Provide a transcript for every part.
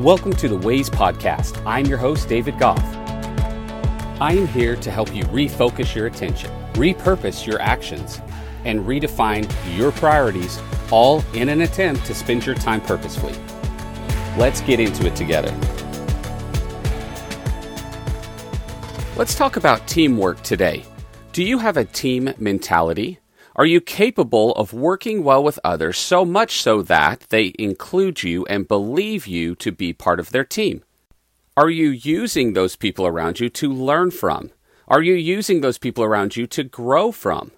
Welcome to the Ways Podcast. I'm your host, David Goff. I am here to help you refocus your attention, repurpose your actions, and redefine your priorities, all in an attempt to spend your time purposefully. Let's get into it together. Let's talk about teamwork today. Do you have a team mentality? Are you capable of working well with others so much so that they include you and believe you to be part of their team? Are you using those people around you to learn from? Are you using those people around you to grow from?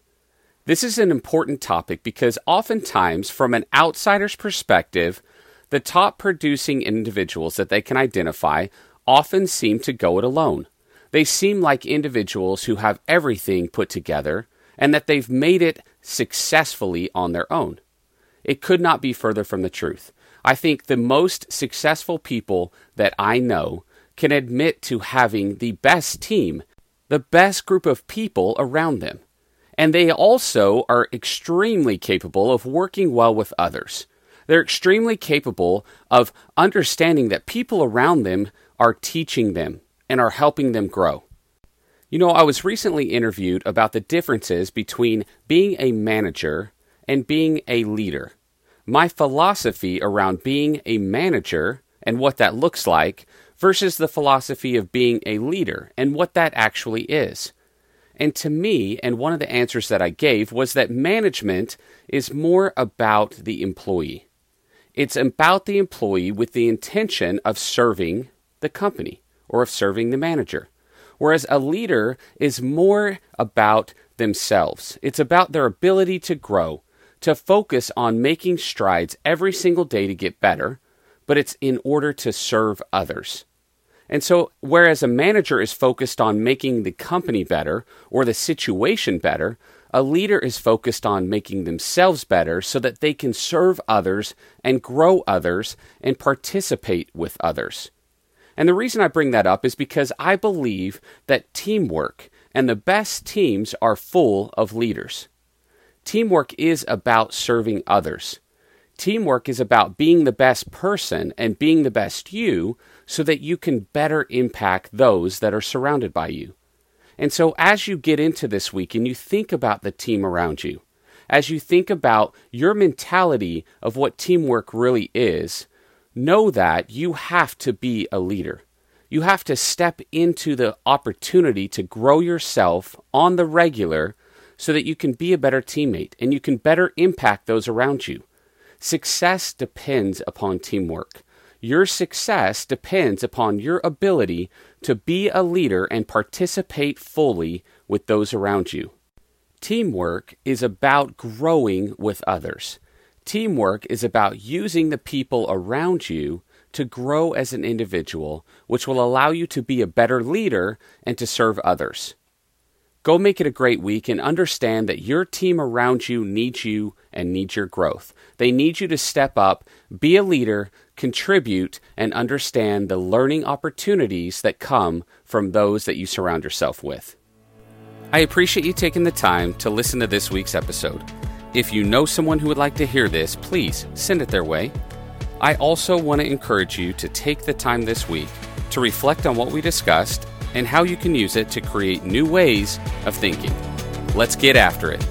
This is an important topic because oftentimes, from an outsider's perspective, the top producing individuals that they can identify often seem to go it alone. They seem like individuals who have everything put together and that they've made it successfully on their own. It could not be further from the truth. I think the most successful people that I know can admit to having the best team, the best group of people around them. And they also are extremely capable of working well with others. They're extremely capable of understanding that people around them are teaching them and are helping them grow. You know, I was recently interviewed about the differences between being a manager and being a leader. My philosophy around being a manager and what that looks like versus the philosophy of being a leader and what that actually is. And to me, and one of the answers that I gave was that management is more about the employee. It's about the employee with the intention of serving the company or of serving the manager. Whereas a leader is more about themselves, it's about their ability to grow, to focus on making strides every single day to get better, but it's in order to serve others. And so, whereas a manager is focused on making the company better or the situation better, a leader is focused on making themselves better so that they can serve others and grow others and participate with others. And the reason I bring that up is because I believe that teamwork and the best teams are full of leaders. Teamwork is about serving others. Teamwork is about being the best person and being the best you so that you can better impact those that are surrounded by you. And so, as you get into this week and you think about the team around you, as you think about your mentality of what teamwork really is, know that you have to be a leader. You have to step into the opportunity to grow yourself on the regular so that you can be a better teammate and you can better impact those around you. Success depends upon teamwork. Your success depends upon your ability to be a leader and participate fully with those around you. Teamwork is about growing with others. Teamwork is about using the people around you to grow as an individual, which will allow you to be a better leader and to serve others. Go make it a great week and understand that your team around you needs you and needs your growth. They need you to step up, be a leader, contribute, and understand the learning opportunities that come from those that you surround yourself with. I appreciate you taking the time to listen to this week's episode. If you know someone who would like to hear this, please send it their way. I also want to encourage you to take the time this week to reflect on what we discussed and how you can use it to create new ways of thinking. Let's get after it.